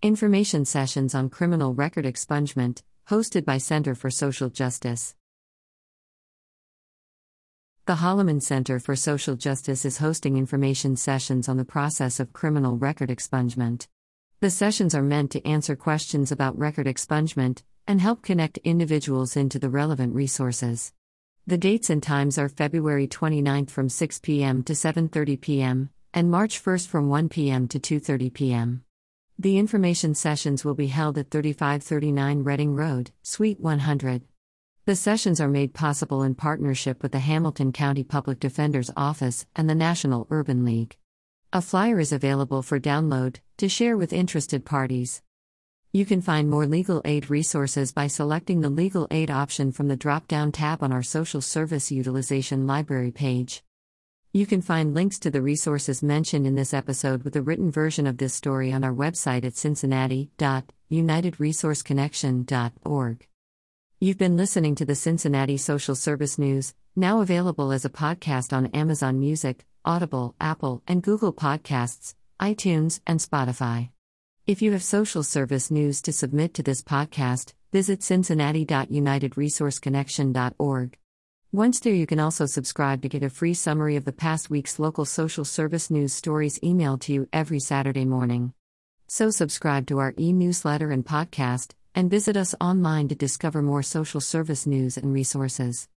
Information sessions on criminal record expungement, hosted by Center for Social Justice. The Holloman Center for Social Justice is hosting information sessions on the process of criminal record expungement. The sessions are meant to answer questions about record expungement and help connect individuals into the relevant resources. The dates and times are February 29th from 6 p.m. to 7:30 p.m. and March 1st from 1 p.m. to 2:30 p.m. The information sessions will be held at 3539 Reading Road, Suite 100. The sessions are made possible in partnership with the Hamilton County Public Defender's Office and the National Urban League. A flyer is available for download to share with interested parties. You can find more legal aid resources by selecting the legal aid option from the drop down tab on our Social Service Utilization Library page. You can find links to the resources mentioned in this episode with a written version of this story on our website at cincinnati.unitedresourceconnection.org. You've been listening to the Cincinnati Social Service News, now available as a podcast on Amazon Music, Audible, Apple, and Google Podcasts, iTunes, and Spotify. If you have social service news to submit to this podcast, visit cincinnati.unitedresourceconnection.org. Once there, you can also subscribe to get a free summary of the past week's local social service news stories emailed to you every Saturday morning. So, subscribe to our e newsletter and podcast, and visit us online to discover more social service news and resources.